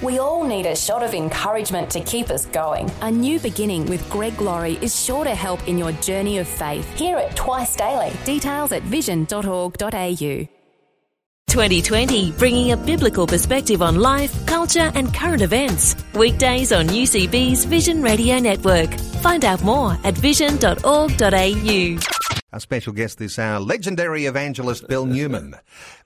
We all need a shot of encouragement to keep us going. A new beginning with Greg Laurie is sure to help in your journey of faith. Hear it twice daily. Details at vision.org.au. 2020, bringing a biblical perspective on life, culture, and current events. Weekdays on UCB's Vision Radio Network. Find out more at vision.org.au. Our special guest this hour, legendary evangelist Bill Newman.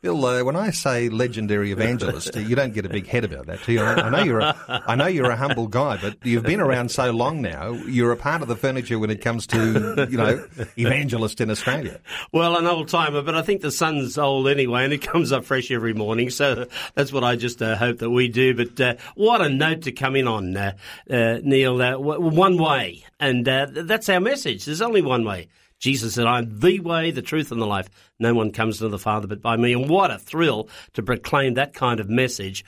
Bill, uh, when I say legendary evangelist, you don't get a big head about that, do you? I know you're a, I know you're a humble guy, but you've been around so long now. You're a part of the furniture when it comes to, you know, evangelist in Australia. Well, an old timer, but I think the sun's old anyway, and it comes up fresh every morning. So that's what I just uh, hope that we do. But uh, what a note to come in on, uh, uh, Neil. Uh, one way, and that's our message. There's only one way. Jesus said, I'm the way, the truth, and the life. No one comes to the Father but by me. And what a thrill to proclaim that kind of message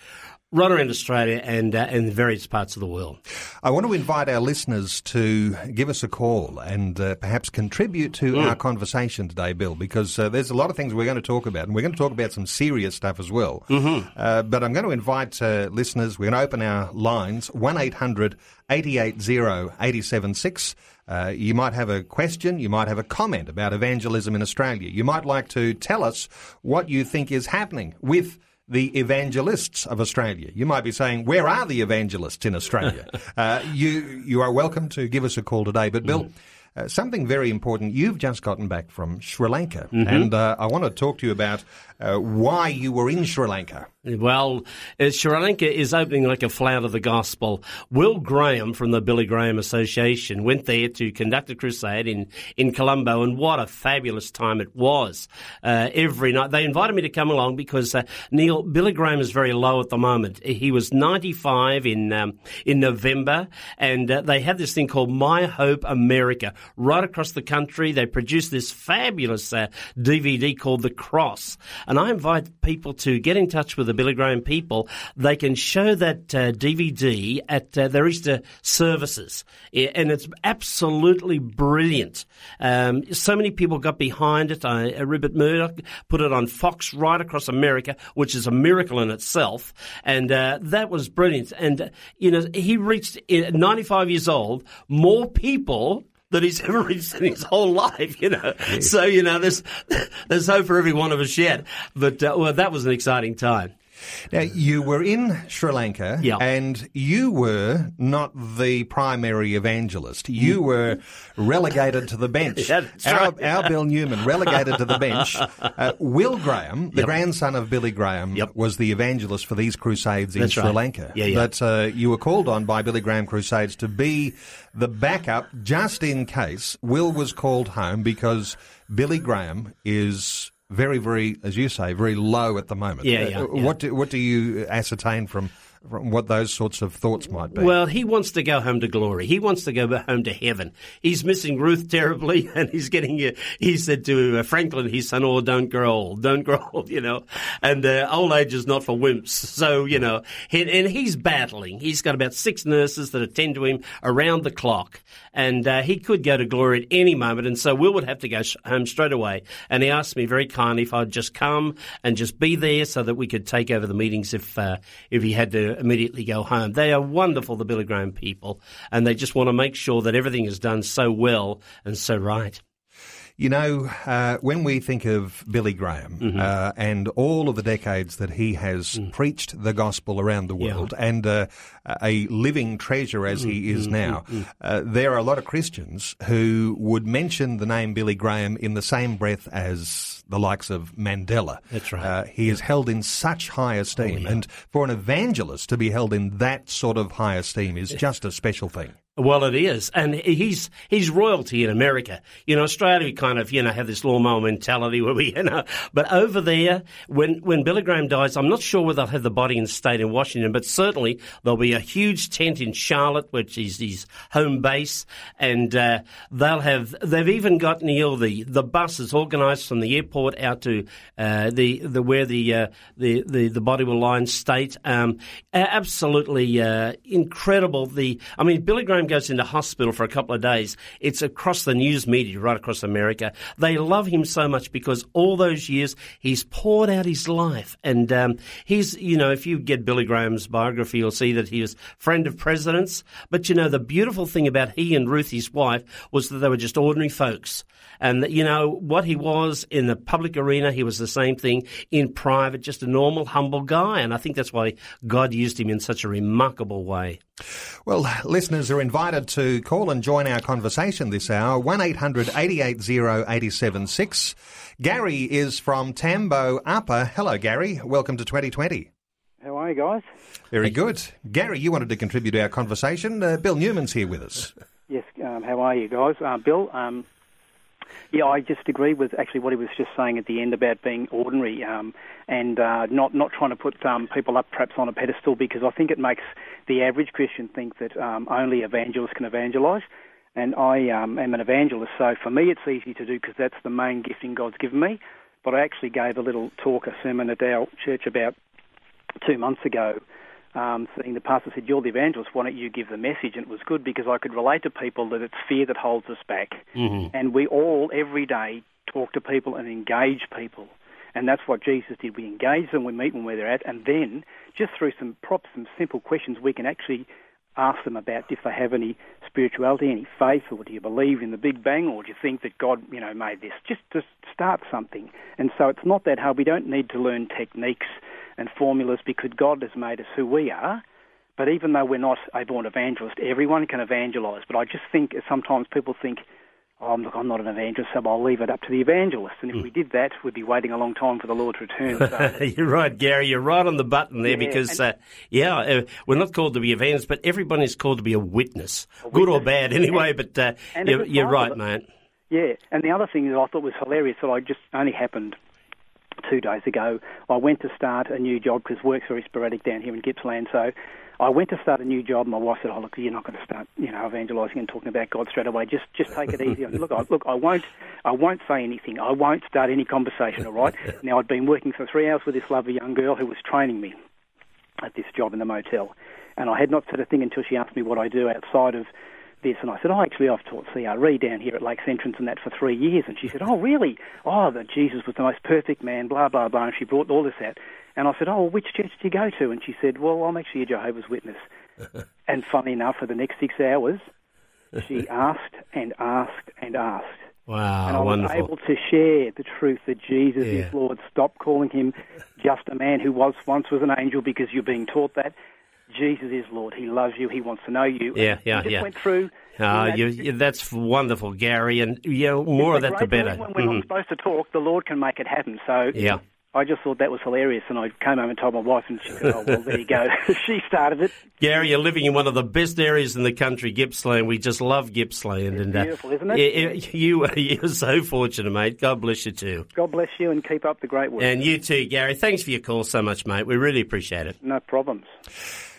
right around Australia and uh, in various parts of the world. I want to invite our listeners to give us a call and uh, perhaps contribute to mm. our conversation today, Bill, because uh, there's a lot of things we're going to talk about, and we're going to talk about some serious stuff as well. Mm-hmm. Uh, but I'm going to invite uh, listeners. We're going to open our lines one 800 880 876. Uh, you might have a question, you might have a comment about evangelism in Australia. You might like to tell us what you think is happening with the evangelists of Australia. You might be saying, where are the evangelists in Australia? uh, you, you are welcome to give us a call today. But Bill, mm. Uh, something very important. You've just gotten back from Sri Lanka, mm-hmm. and uh, I want to talk to you about uh, why you were in Sri Lanka. Well, uh, Sri Lanka is opening like a flower of the gospel. Will Graham from the Billy Graham Association went there to conduct a crusade in, in Colombo, and what a fabulous time it was. Uh, every night. They invited me to come along because, uh, Neil, Billy Graham is very low at the moment. He was 95 in, um, in November, and uh, they had this thing called My Hope America right across the country. They produced this fabulous DVD uh, called The Cross. And I invite people to get in touch with the Billy Graham people. They can show that uh, DVD at uh, their Easter services. And it's absolutely brilliant. Um, so many people got behind it. Uh, Rupert Murdoch put it on Fox right across America, which is a miracle in itself. And uh, that was brilliant. And, uh, you know, he reached uh, 95 years old, more people that he's ever reached in his whole life, you know. So, you know, there's, there's hope for every one of us yet. But, uh, well, that was an exciting time. Now, you were in Sri Lanka and you were not the primary evangelist. You mm. were relegated to the bench. yeah, our, right. our, Bill Newman relegated to the bench. Uh, Will Graham, the yep. grandson of Billy Graham, yep. was the evangelist for these crusades in That's Sri right. Lanka. Yeah, yeah. But uh, you were called on by Billy Graham Crusades to be the backup just in case Will was called home because Billy Graham is very, very, as you say, very low at the moment. Yeah, yeah. Uh, yeah. What do, what do you ascertain from what those sorts of thoughts might be. Well, he wants to go home to glory. He wants to go home to heaven. He's missing Ruth terribly, and he's getting. Uh, he said to uh, Franklin, his son, "Oh, don't grow old, don't grow old," you know. And uh, old age is not for wimps. So you know, and he's battling. He's got about six nurses that attend to him around the clock, and uh, he could go to glory at any moment. And so Will would have to go home straight away. And he asked me very kindly if I'd just come and just be there so that we could take over the meetings if uh, if he had to immediately go home. They are wonderful, the Billy Graham people, and they just want to make sure that everything is done so well and so right. You know, uh, when we think of Billy Graham mm-hmm. uh, and all of the decades that he has mm. preached the gospel around the world yeah. and uh, a living treasure as mm-hmm. he is mm-hmm. now, mm-hmm. uh, there are a lot of Christians who would mention the name Billy Graham in the same breath as the likes of Mandela. That's right. Uh, he is held in such high esteem. Oh, yeah. And for an evangelist to be held in that sort of high esteem is just a special thing. Well, it is, and he's he's royalty in America. You know, Australia we kind of you know have this lawnmower mentality where we you know, but over there when when Billy Graham dies, I'm not sure whether they'll have the body in state in Washington, but certainly there'll be a huge tent in Charlotte, which is his home base, and uh, they'll have they've even got Neil the the buses organised from the airport out to uh, the the where the, uh, the the the body will lie in state. Um, absolutely uh, incredible. The I mean Billy Graham Graham goes into hospital for a couple of days, it's across the news media, right across America. They love him so much because all those years he's poured out his life. And um, he's, you know, if you get Billy Graham's biography, you'll see that he was friend of presidents. But, you know, the beautiful thing about he and Ruth, his wife, was that they were just ordinary folks. And, you know, what he was in the public arena, he was the same thing in private, just a normal, humble guy. And I think that's why God used him in such a remarkable way. Well, listeners are invited to call and join our conversation this hour, 880 880 876. Gary is from Tambo Upper. Hello, Gary. Welcome to 2020. How are you guys? Very good. Gary, you wanted to contribute to our conversation. Uh, Bill Newman's here with us. Yes, um, how are you guys? Uh, Bill, um, yeah, I just agree with actually what he was just saying at the end about being ordinary um, and uh, not not trying to put um, people up perhaps on a pedestal because I think it makes the average Christian think that um, only evangelists can evangelise. And I um, am an evangelist, so for me it's easy to do because that's the main gifting God's given me. But I actually gave a little talk, a sermon at our church about two months ago um, saying the pastor said, "You're the evangelist. Why don't you give the message?" And it was good because I could relate to people that it's fear that holds us back, mm-hmm. and we all every day talk to people and engage people, and that's what Jesus did. We engage them, we meet them where they're at, and then just through some props, some simple questions, we can actually ask them about if they have any spirituality, any faith, or do you believe in the Big Bang, or do you think that God, you know, made this? Just to start something. And so it's not that hard. We don't need to learn techniques and formulas because God has made us who we are. But even though we're not a born evangelist, everyone can evangelize. But I just think sometimes people think, oh, look, I'm not an evangelist, so I'll leave it up to the evangelist. And if mm. we did that, we'd be waiting a long time for the Lord to return. So. you're right, Gary. You're right on the button there yeah, because, uh, yeah, uh, we're not called to be evangelists, but everyone is called to be a witness, a good or bad anyway. And, but uh, you're, you're right, mate. Yeah, and the other thing that I thought was hilarious that I just only happened two days ago, I went to start a new job because work's very sporadic down here in Gippsland. So I went to start a new job. And my wife said, "Oh, look, you're not going to start, you know, evangelising and talking about God straight away. Just, just take it easy." I said, "Look, I, look, I won't, I won't say anything. I won't start any conversation. All right." now I'd been working for three hours with this lovely young girl who was training me at this job in the motel, and I had not said a thing until she asked me what I do outside of this. And I said, oh, actually, I've taught CRE down here at Lakes Entrance and that for three years. And she said, oh, really? Oh, that Jesus was the most perfect man, blah, blah, blah. And she brought all this out. And I said, oh, well, which church do you go to? And she said, well, I'm actually a Jehovah's Witness. and funny enough, for the next six hours, she asked and asked and asked. Wow, and I was able to share the truth that Jesus yeah. is Lord. Stop calling him just a man who was once was an angel because you're being taught that. Jesus is Lord. He loves you. He wants to know you. Yeah, yeah, just yeah. Went through. Uh, you, you, that's wonderful, Gary, and know, more of that the better. When we're mm. supposed to talk, the Lord can make it happen. So yeah. I just thought that was hilarious, and I came home and told my wife, and she said, "Oh well, there you go." she started it. Gary, you're living in one of the best areas in the country, Gippsland. We just love Gippsland, it's and beautiful, uh, isn't it? You, you're so fortunate, mate. God bless you too. God bless you, and keep up the great work. And you too, Gary. Thanks for your call so much, mate. We really appreciate it. No problems.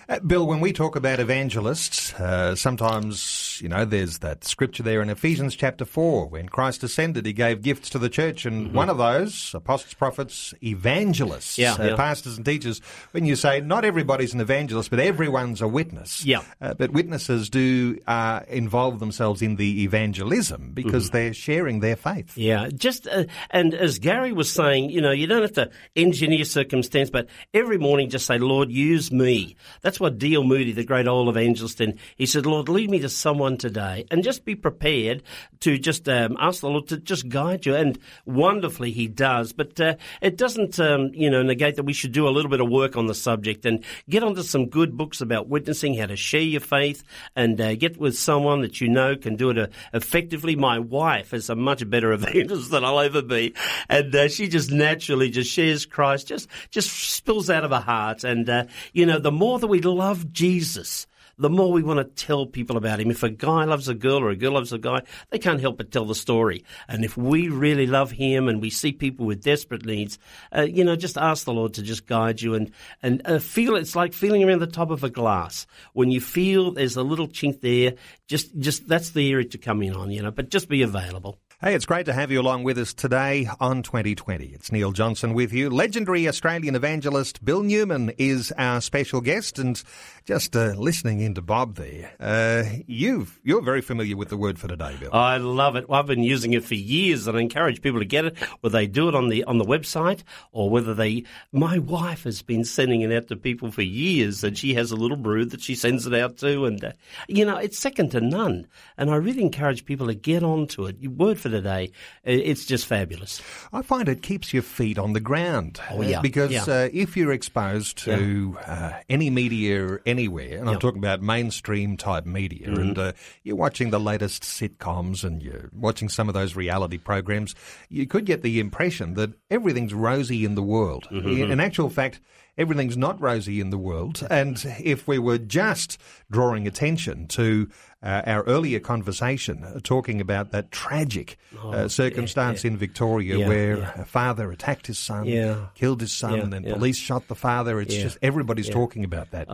Uh, Bill, when we talk about evangelists, uh, sometimes, you know, there's that scripture there in Ephesians chapter 4. When Christ ascended, he gave gifts to the church, and mm-hmm. one of those, apostles, prophets, evangelists, yeah, uh, yeah. pastors and teachers, when you say not everybody's an evangelist, but everyone's a witness. Yeah. Uh, but witnesses do uh, involve themselves in the evangelism because mm-hmm. they're sharing their faith. Yeah. Just, uh, and as Gary was saying, you know, you don't have to engineer circumstance, but every morning just say, Lord, use me. That's that's what D.L. Moody, the great old evangelist, and he said, Lord, lead me to someone today. And just be prepared to just um, ask the Lord to just guide you. And wonderfully, he does. But uh, it doesn't, um, you know, negate that we should do a little bit of work on the subject and get onto some good books about witnessing, how to share your faith, and uh, get with someone that you know can do it uh, effectively. My wife is a much better evangelist than I'll ever be. And uh, she just naturally just shares Christ, just, just spills out of her heart. And, uh, you know, the more that we love Jesus, the more we want to tell people about him. If a guy loves a girl or a girl loves a guy, they can't help but tell the story. And if we really love him and we see people with desperate needs, uh, you know, just ask the Lord to just guide you and, and uh, feel it's like feeling around the top of a glass. When you feel there's a little chink there, just, just that's the area to come in on, you know, but just be available. Hey, it's great to have you along with us today on 2020. It's Neil Johnson with you. Legendary Australian evangelist Bill Newman is our special guest, and just uh, listening into Bob there, uh, you you're very familiar with the word for today, Bill. I love it. I've been using it for years, and I encourage people to get it. Whether they do it on the on the website or whether they, my wife has been sending it out to people for years, and she has a little brood that she sends it out to, and uh, you know it's second to none. And I really encourage people to get onto it. Word for today, it's just fabulous. I find it keeps your feet on the ground. Oh yeah, because yeah. Uh, if you're exposed to uh, any media anywhere, and I'm talking about mainstream type media, Mm-hmm. and uh, you're watching the latest sitcoms and you're watching some of those reality programs, you could get the impression that everything's rosy in the world. Mm-hmm. In actual fact, everything's not rosy in the world. And if we were just drawing attention to uh, our earlier conversation, uh, talking about that tragic uh, circumstance in Victoria Oh, Yeah, where yeah. a father attacked his son, Yeah. killed his son, Yeah, and then yeah. police shot the father. It's Yeah. just everybody's talking about that.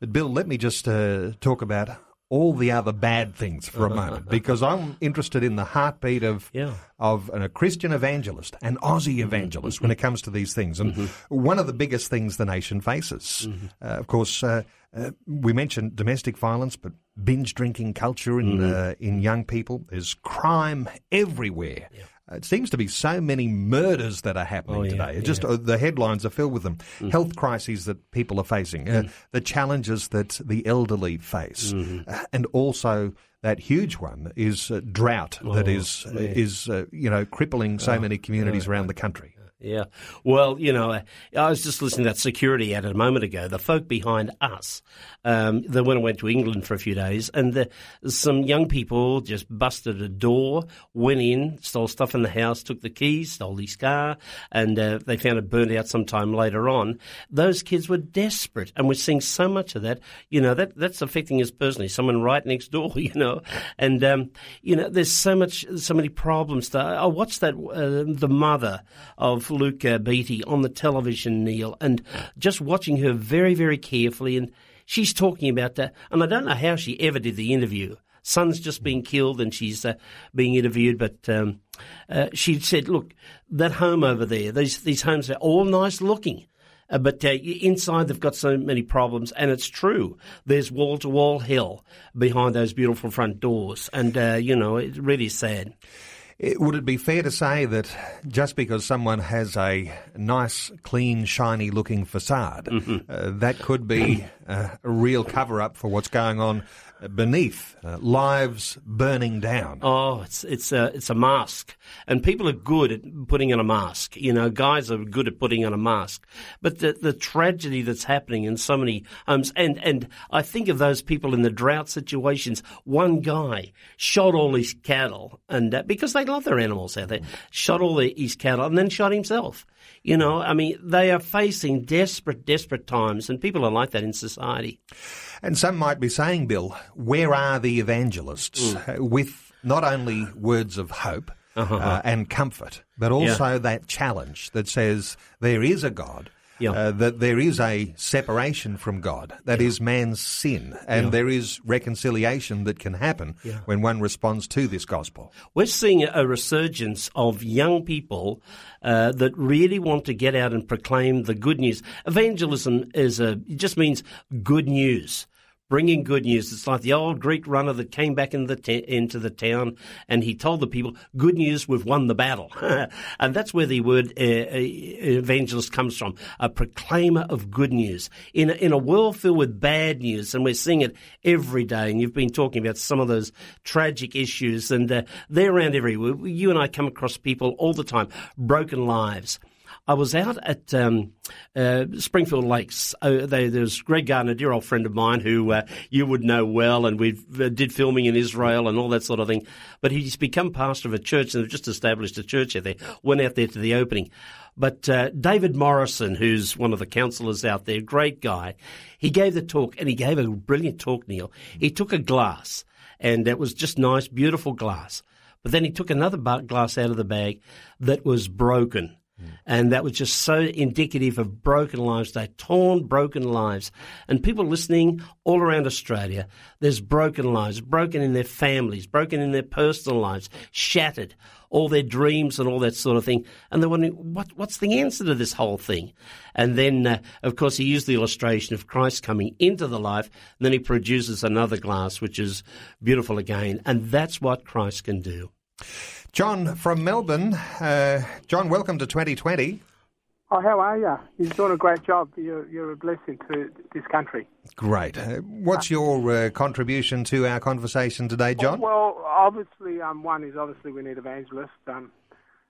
But Bill, let me just uh, talk about all the other bad things for a moment because I'm interested in the heartbeat of Yeah. of a Christian evangelist, an Aussie evangelist when it comes to these things. And one of the biggest things the nation faces, uh, of course, uh, uh, we mentioned domestic violence, but binge drinking culture in uh, in young people. There's crime everywhere. Uh, It seems to be so many murders that are happening Oh, yeah, today. It just uh, the headlines are filled with them. Health crises that people are facing, uh, the challenges that the elderly face, uh, and also that huge one is uh, drought that is is uh, you know crippling so many communities around the country. Yeah. Well, you know, I was just listening to that security ad a moment ago. The folk behind us, um, they went and went to England for a few days, and the, some young people just busted a door, went in, stole stuff in the house, took the keys, stole his car, and uh, they found it burned out sometime later on. Those kids were desperate, and we're seeing so much of that. You know, that that's affecting us personally. Someone right next door, you know, and um, you know, there's so much, so many problems. I watched that uh, the mother of Uh, Batty on the television, Neil, and just watching her very, very carefully, and she's talking about that. And I don't know how she ever did the interview. Son's just been killed, and she's uh, being interviewed. But um, uh, she said, "Look, that home over there, these these homes are all nice looking." Uh, but uh, inside they've got so many problems, and it's true. There's wall to wall hell behind those beautiful front doors, and uh, you know it's really sad. It- Would it be fair to say that just because someone has a nice, clean, shiny looking facade, uh, that could be a real cover up for what's going on beneath? Uh, lives burning down. Oh, it's it's a it's a mask, and people are good at putting on a mask. You know, guys are good at putting on a mask. But the the tragedy that's happening in so many homes, and and I think of those people in the drought situations. One guy shot all his cattle, and uh, because they love their animals out there, shot all the, his cattle, and then shot himself. You know, I mean, they are facing desperate, desperate times, and people are like that in society. And some might be saying, Bill, where are the evangelists uh, with not only words of hope uh, and comfort, but also that challenge that says there is a God. Yeah. Uh, that there is a separation from God, that is man's sin, and there is reconciliation that can happen when one responds to this gospel. We're seeing a resurgence of young people uh, that really want to get out and proclaim the good news. Evangelism is a it just means good news. Bringing good news. It's like the old Greek runner that came back in the ta- into the town and he told the people, "Good news, we've won the battle." and that's where the word uh, uh, evangelist comes from, a proclaimer of good news in a, in a world filled with bad news, and we're seeing it every day. And you've been talking about some of those tragic issues, and uh, they're around everywhere. You and I come across people all the time, broken lives. I was out at um, uh, Springfield Lakes. Uh, they, there's Greg Gardner, dear old friend of mine who uh, you would know well, and we uh, did filming in Israel and all that sort of thing. But he's become pastor of a church, and they've just established a church out there. Went out there to the opening. But uh, David Morrison, who's one of the counsellors out there, great guy, he gave the talk, and he gave a brilliant talk, Neil. He took a glass, and it was just nice, beautiful glass. But then he took another glass out of the bag that was broken And that was just so indicative of broken lives. They torn, broken lives. And people listening all around Australia, there's broken lives, broken in their families, broken in their personal lives, shattered, all their dreams and all that sort of thing. And they're wondering, what, what's the answer to this whole thing? And then, uh, of course, he used the illustration of Christ coming into the life, then he produces another glass, which is beautiful again. And that's what Christ can do. John from Melbourne. Uh, John, welcome to 2020. Oh, how are you? You're doing a great job. You're, you're a blessing to this country. Great. Uh, what's your uh, contribution to our conversation today, John? Well, obviously, um, one is obviously we need evangelists. Um,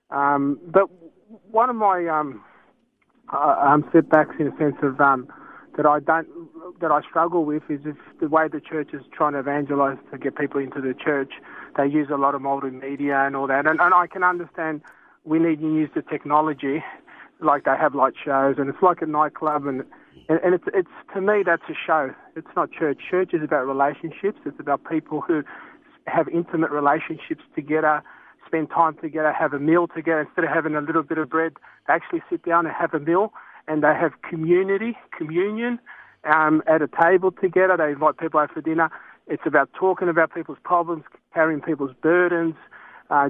um, but one of my um, uh, um, setbacks, in a sense of um, that I don't that I struggle with, is if the way the church is trying to evangelize to get people into the church, they use a lot of multimedia and all that. And, and I can understand we need to use the technology like they have light shows, and it's like a nightclub, and and, it's it's to me that's a show. It's not church. Church is about relationships. It's about people who have intimate relationships together, spend time together, have a meal together. Instead of having a little bit of bread, they actually sit down and have a meal, and they have community, communion, um, at a table together. They invite people over for dinner. It's about talking about people's problems, carrying people's burdens. Uh,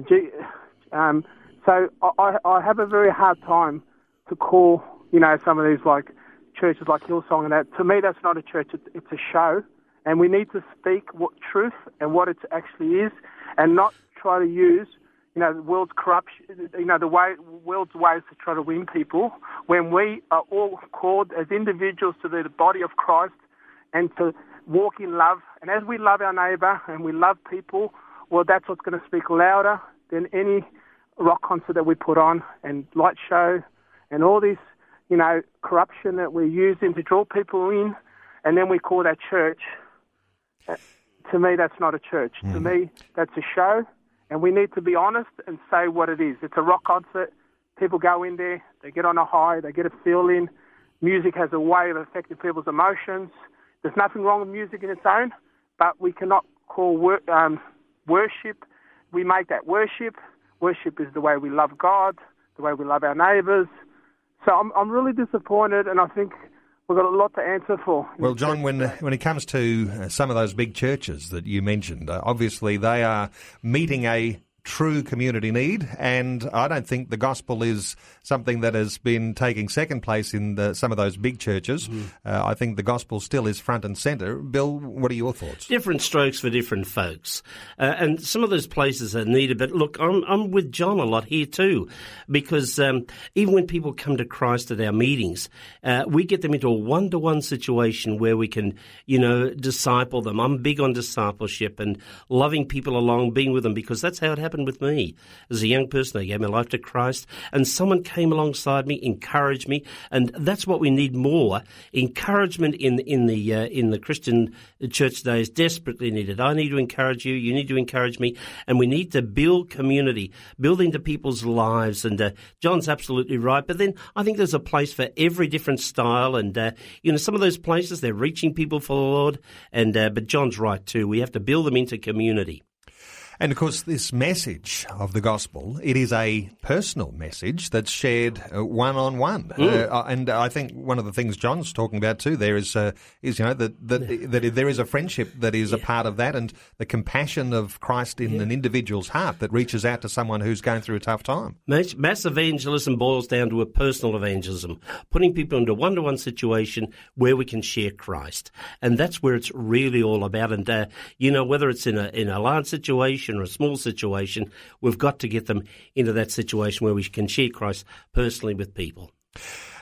um, so I, I have a very hard time to call, you know, some of these like churches like Hillsong and that. To me, that's not a church. It's, it's a show, and we need to speak what truth and what it actually is, and not try to use, you know, the world's corruption, you know, the way world's ways to try to win people. When we are all called as individuals to the body of Christ and to walk in love, and as we love our neighbour and we love people, well, that's what's going to speak louder than any rock concert that we put on and light show and all this, you know, corruption that we're using to draw people in, and then we call that church. Uh, to me, that's not a church. Mm. To me, that's a show, and we need to be honest and say what it is. It's a rock concert. People go in there, they get on a high, they get a feeling. Music has a way of affecting people's emotions. There's nothing wrong with music in its own, but we cannot call wor- um, worship. We make that worship. Worship is the way we love God, the way we love our neighbours, so I'm, I'm really disappointed, and I think we've got a lot to answer for. Well, John, when when it comes to uh, some of those big churches that you mentioned, uh, obviously they are meeting a true community need, and I don't think the gospel is something that has been taking second place in the, some of those big churches. Mm. Uh, I think the gospel still is front and centre. Bill, what are your thoughts? Different strokes for different folks, uh, and some of those places are needed. But look, I'm I'm with John a lot here too, because um, even when people come to Christ at our meetings, uh, we get them into a one-to-one situation where we can, you know, disciple them. I'm big on discipleship and loving people along, being with them, because that's how it happens happened with me. As a young person, I gave my life to Christ, and someone came alongside me, encouraged me, and that's what we need more. Encouragement in in the uh, in the Christian church today is desperately needed. I need to encourage you. You need to encourage me, and we need to build community, build into people's lives. And uh, John's absolutely right. But then I think there's a place for every different style, and uh, you know some of those places they're reaching people for the Lord, and uh, but John's right too. We have to build them into community. And of course, this message of the gospel, it is a personal message that's shared one on one. And I think one of the things John's talking about too there is, uh, is you know, that, that, yeah. that there is a friendship that is yeah. a part of that and the compassion of Christ in yeah. an individual's heart that reaches out to someone who's going through a tough time. Mass, mass evangelism boils down to a personal evangelism, putting people into one to one situation where we can share Christ. And that's where it's really all about. And, uh, you know, whether it's in a, in a large situation, situation or a small situation, we've got to get them into that situation where we can share Christ personally with people.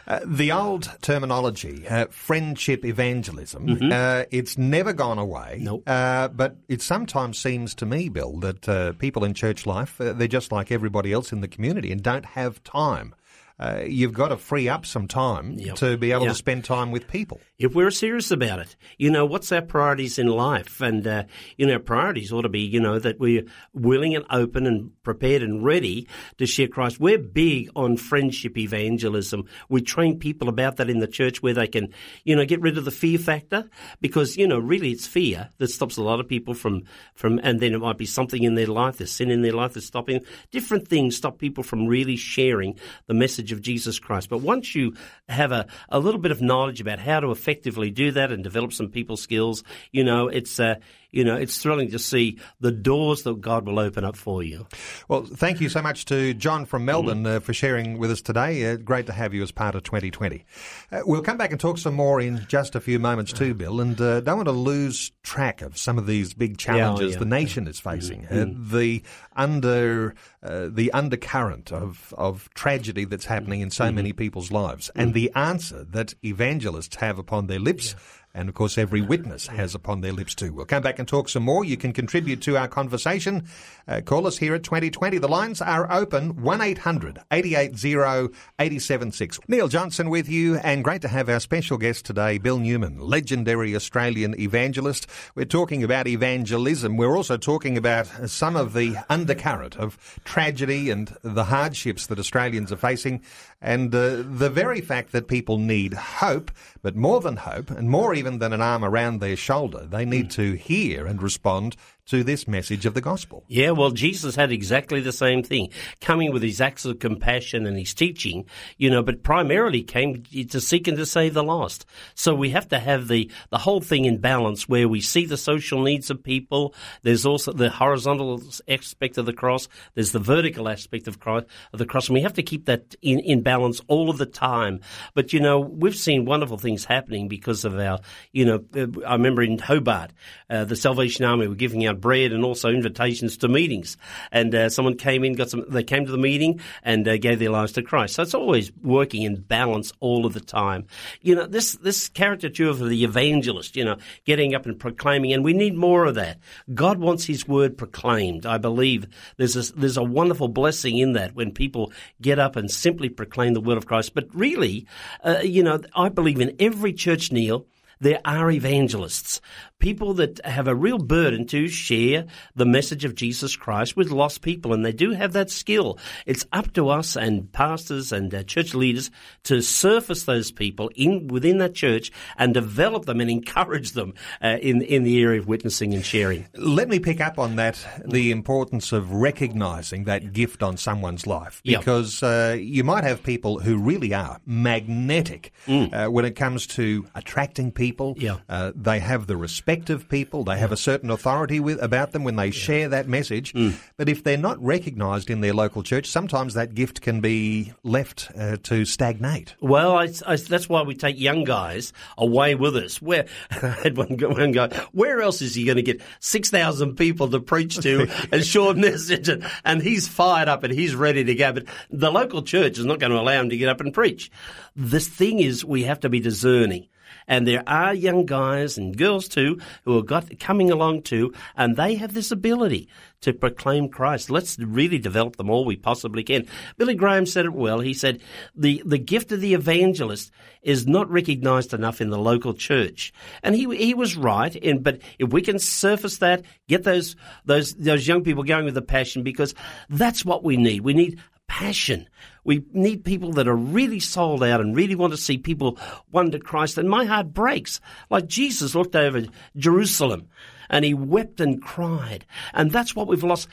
Uh, the old terminology, uh, friendship evangelism, mm-hmm. uh, it's never gone away. Nope. Uh, but it sometimes seems to me, Bill, that uh, people in church life, uh, they're just like everybody else in the community and don't have time uh, you've got to free up some time yep. to be able yep. to spend time with people. If we're serious about it, you know, what's our priorities in life? And, uh, you know, priorities ought to be, you know, that we're willing and open and prepared and ready to share Christ. We're big on friendship evangelism. We train people about that in the church where they can, you know, get rid of the fear factor because, you know, really it's fear that stops a lot of people from, from, and then it might be something in their life, there's sin in their life that's stopping. Different things stop people from really sharing the message of Jesus Christ. But once you have a, a little bit of knowledge about how to effectively do that and develop some people skills, you know, it's, uh, you know, it's thrilling to see the doors that God will open up for you. Well, thank you so much to John from Melbourne uh, for sharing with us today. Uh, great to have you as part of 2020. Uh, we'll come back and talk some more in just a few moments too, Bill, and uh, don't want to lose track of some of these big challenges yeah. the nation is facing. Mm-hmm. the under uh, the undercurrent of of tragedy that's happening in so mm-hmm. many people's lives, and the answer that evangelists have upon their lips. Yeah and of course every witness has upon their lips too. We'll come back and talk some more. You can contribute to our conversation. Uh, call us here at 2020. The lines are open 1800 880 876. Neil Johnson with you and great to have our special guest today, Bill Newman, legendary Australian evangelist. We're talking about evangelism. We're also talking about some of the undercurrent of tragedy and the hardships that Australians are facing and uh, the very fact that people need hope, but more than hope, and more even than an arm around their shoulder, they need mm. to hear and respond to this message of the gospel. Yeah, well, Jesus had exactly the same thing, coming with his acts of compassion and his teaching, you know, but primarily came to seek and to save the lost. So we have to have the, the whole thing in balance where we see the social needs of people. There's also the horizontal aspect of the cross. There's the vertical aspect of, cross, of the cross. And we have to keep that in, in balance all of the time. But, you know, we've seen wonderful things happening because of our, you know, uh, I remember in Hobart, uh, the Salvation Army were giving out bread and also invitations to meetings. And uh, someone came in, got some. They came to the meeting and uh, gave their lives to Christ. So it's always working in balance all of the time. You know, this this caricature of the evangelist. You know, getting up and proclaiming, and we need more of that. God wants His word proclaimed. I believe there's a, there's a wonderful blessing in that when people get up and simply proclaim the word of Christ. But really, uh, you know, I believe in every church, Neil there are evangelists, people that have a real burden to share the message of Jesus Christ with lost people, and they do have that skill. It's up to us and pastors and uh, church leaders to surface those people in within that church and develop them and encourage them uh, in in the area of witnessing and sharing. Let me pick up on that: the importance of recognizing that gift on someone's life, because yep. uh, you might have people who really are magnetic mm. Uh, when it comes to attracting people. Yeah. Uh, they have the respect of people. They have a certain authority with, about them when they share that message. Mm. But if they're not recognised in their local church, sometimes that gift can be left uh, to stagnate. Well, I, I, that's why we take young guys away with us. Where I had one, one guy, where else is he going to get 6,000 people to preach to and short message? And, and he's fired up and he's ready to go. But the local church is not going to allow him to get up and preach. This thing is we have to be discerning. And there are young guys and girls too who are got coming along too, and they have this ability to proclaim Christ. Let's really develop them all we possibly can. Billy Graham said it well. He said the, the gift of the evangelist is not recognized enough in the local church. And he, he was right. In, but if we can surface that, get those, those, those young people going with a passion, because that's what we need. We need passion. We need people that are really sold out and really want to see people won to Christ. And my heart breaks. Like Jesus looked over Jerusalem and he wept and cried. And that's what we've lost.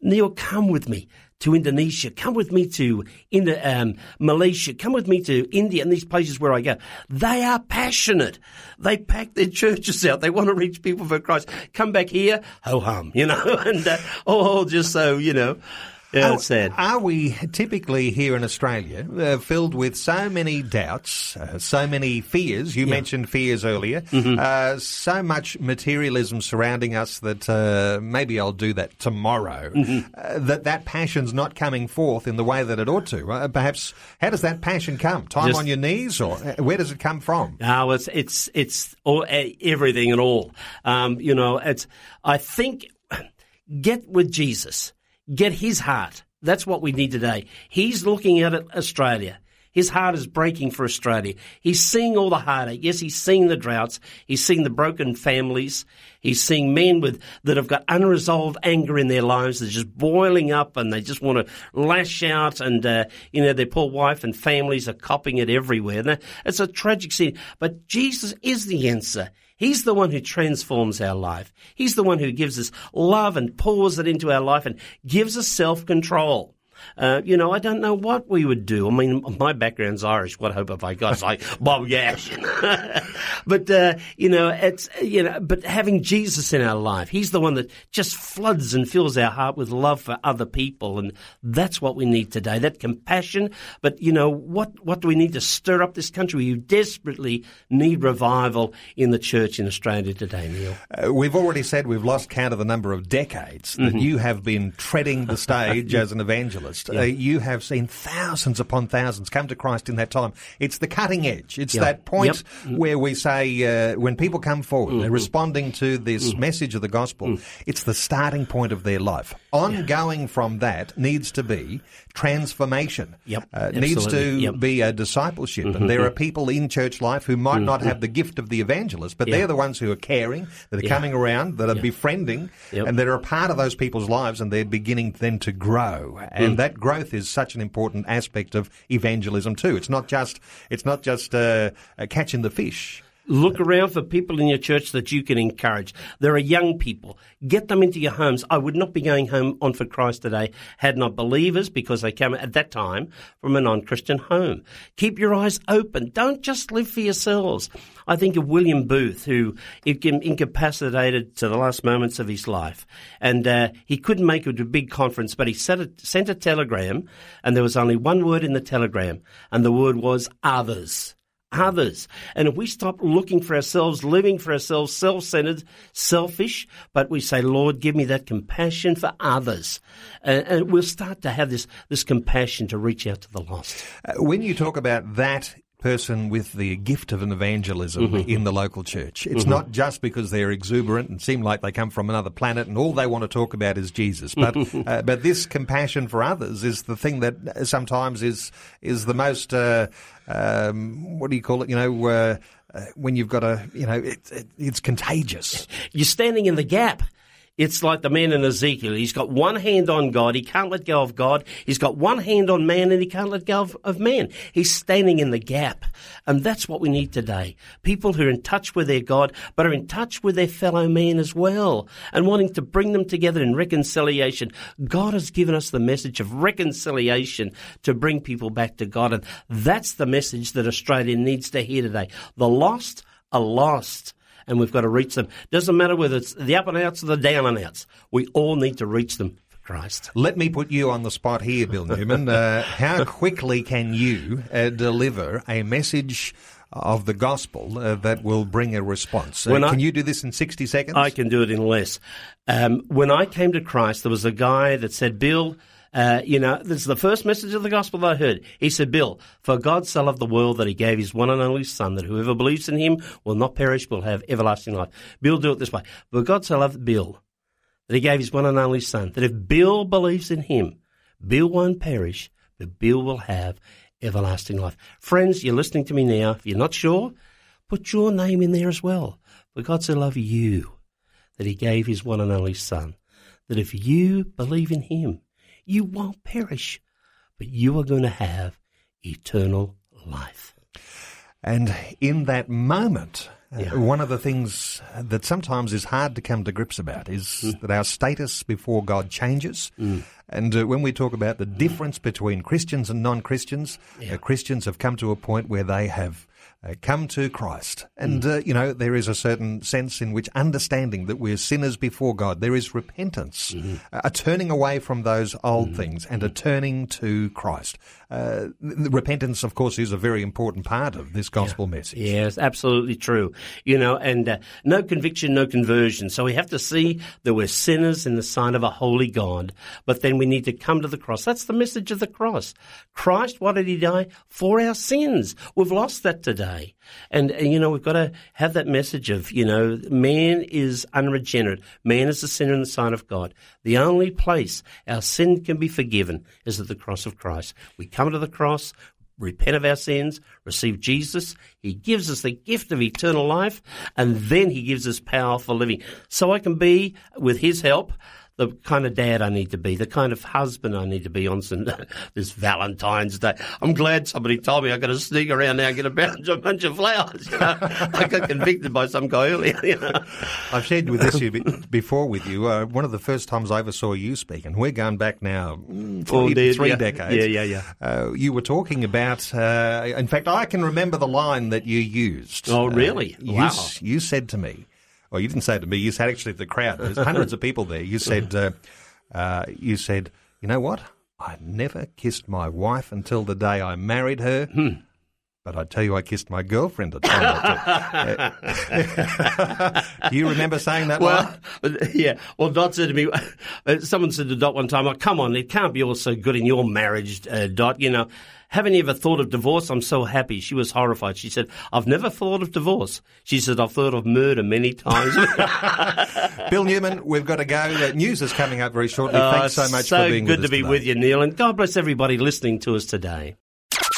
Neil, come with me to Indonesia. Come with me to Indo- um, Malaysia. Come with me to India and these places where I go. They are passionate. They pack their churches out. They want to reach people for Christ. Come back here, ho hum, you know, and uh, all just so, you know. Yeah, are, sad. Are we typically here in Australia uh, filled with so many doubts, uh, so many fears? You yeah. mentioned fears earlier. Mm-hmm. Uh, so much materialism surrounding us that uh, maybe I'll do that tomorrow. Mm-hmm. Uh, that that passion's not coming forth in the way that it ought to. Uh, perhaps how does that passion come? Time Just, on your knees, or where does it come from? Oh, it's it's it's all, everything and all. Um, you know, it's. I think get with Jesus get his heart. That's what we need today. He's looking at Australia. His heart is breaking for Australia. He's seeing all the heartache. Yes, he's seeing the droughts. He's seeing the broken families. He's seeing men with that have got unresolved anger in their lives. They're just boiling up and they just want to lash out. And uh, you know their poor wife and families are copping it everywhere. And it's a tragic scene. But Jesus is the answer. He's the one who transforms our life. He's the one who gives us love and pours it into our life and gives us self control. Uh, you know, I don't know what we would do. I mean, my background's Irish. What hope have I got? It's like Bob Gash. but, uh, you know, it's, you know, but having Jesus in our life, He's the one that just floods and fills our heart with love for other people. And that's what we need today, that compassion. But, you know, what, what do we need to stir up this country? We desperately need revival in the church in Australia today, Neil. Uh, we've already said we've lost count of the number of decades that mm-hmm. you have been treading the stage as an evangelist evangelist. Yeah. Uh, you have seen thousands upon thousands come to Christ in that time. It's the cutting edge. It's that point yep. where we say, uh, when people come forward, mm-hmm. they're responding to this mm-hmm. message of the gospel, mm. it's the starting point of their life. Ongoing from that needs to be transformation. Yep. Uh, needs to yep. be a discipleship. Mm-hmm. And there are people in church life who might not mm-hmm. have the gift of the evangelist, but they're the ones who are caring, that are coming around, that are befriending, yep. and that are a part of those people's lives, and they're beginning then to grow. And mm. that growth is such an important aspect of evangelism too. It's not just it's not just uh catching the fish. Look around for people in your church that you can encourage. There are young people. Get them into your homes. I would not be going home on for Christ today had not believers, because they came at that time from a non-Christian home. Keep your eyes open. Don't just live for yourselves. I think of William Booth, who incapacitated to the last moments of his life, and uh, he couldn't make it to a big conference, but he sent a, sent a telegram, and there was only one word in the telegram, and the word was others others. And if we stop looking for ourselves, living for ourselves, self centered, selfish, but we say, Lord, give me that compassion for others, and, and, we'll start to have this, this compassion to reach out to the lost. Uh, when you talk about that person with the gift of an evangelism mm-hmm. in the local church. It's mm-hmm. not just because they're exuberant and seem like they come from another planet and all they want to talk about is Jesus. But uh, but this compassion for others is the thing that sometimes is is the most uh, um, what do you call it? You know. Uh, uh when you've got a, you know, it, it, it's contagious. You're standing in the gap. It's like the man in Ezekiel. He's got one hand on God. He can't let go of God. He's got one hand on man and he can't let go of, of man. He's standing in the gap. And that's what we need today. People who are in touch with their God, but are in touch with their fellow man as well and wanting to bring them together in reconciliation. God has given us the message of reconciliation to bring people back to God. And that's the message that Australia needs to hear today. The lost are lost and we've got to reach them. Doesn't matter whether it's the up and outs or the down and outs. We all need to reach them. for Christ. Let me put you on the spot here, Bill Newman. Uh, how quickly can you uh, deliver a message of the gospel uh, that will bring a response. Uh, can I, you do this in 60 seconds? I can do it in less. Um, when I came to Christ, there was a guy that said, Bill, uh, you know, this is the first message of the gospel I heard. He said, Bill, for God so loved the world that he gave his one and only son, that whoever believes in him will not perish, will have everlasting life. Bill, do it this way. For God so loved Bill that he gave his one and only son, that if Bill believes in him, Bill won't perish, but Bill will have everlasting life. Friends, you're listening to me now. If you're not sure, put your name in there as well. For God so loved you that he gave his one and only son, that if you believe in him, you won't perish, but you are going to have eternal life. And in that moment, uh, yeah. uh, one of the things that sometimes is hard to come to grips about is mm. that our status before God changes. Mm. And uh, when we talk about the difference between Christians and non Christians, yeah. uh, Christians have come to a point where they have uh, come to Christ. And, mm. uh, you know, there is a certain sense in which understanding that we're sinners before God, there is repentance, mm-hmm. a turning away from those old mm-hmm. things and a turning to Christ. Uh, repentance, of course, is a very important part of this gospel yeah. message. Yes, absolutely true. You know, and uh, no conviction, no conversion. So we have to see that we're sinners in the sight of a holy God, but then we need to come to the cross. That's the message of the cross. Christ, what did he die? For our sins. We've lost that today. And, and, you know, we've got to have that message of, you know, man is unregenerate. Man is a sinner in the sight of God. The only place our sin can be forgiven is at the cross of Christ. We come to the cross, repent of our sins, receive Jesus. He gives us the gift of eternal life, and then He gives us power for living. So I can be, with His help, the kind of dad I need to be, the kind of husband I need to be on some, this Valentine's Day. I'm glad somebody told me I've got to sneak around now and get a bunch, a bunch of flowers. You know? I got convicted by some guy earlier. You know? I've shared with this before with you. Uh, one of the first times I ever saw you speak, and we're going back now mm, three, did, three yeah. decades. Yeah, yeah, yeah. Uh, you were talking about. Uh, in fact, I can remember the line that you used. Oh, really? Uh, wow. You, you said to me well, you didn't say it to me. You said actually to the crowd. There's hundreds of people there. You said, uh, uh, you said, you know what? I never kissed my wife until the day I married her. Hmm. But I tell you, I kissed my girlfriend a time or two. Do you remember saying that? Well, line? yeah. Well, Dot said to me, uh, someone said to Dot one time, oh, come on, it can't be all so good in your marriage, uh, Dot. You know, haven't you ever thought of divorce? I'm so happy. She was horrified. She said, I've never thought of divorce. She said, I've thought of murder many times. Bill Newman, we've got to go. The news is coming up very shortly. Thanks uh, so much so for being with us. So good to be today. with you, Neil. And God bless everybody listening to us today.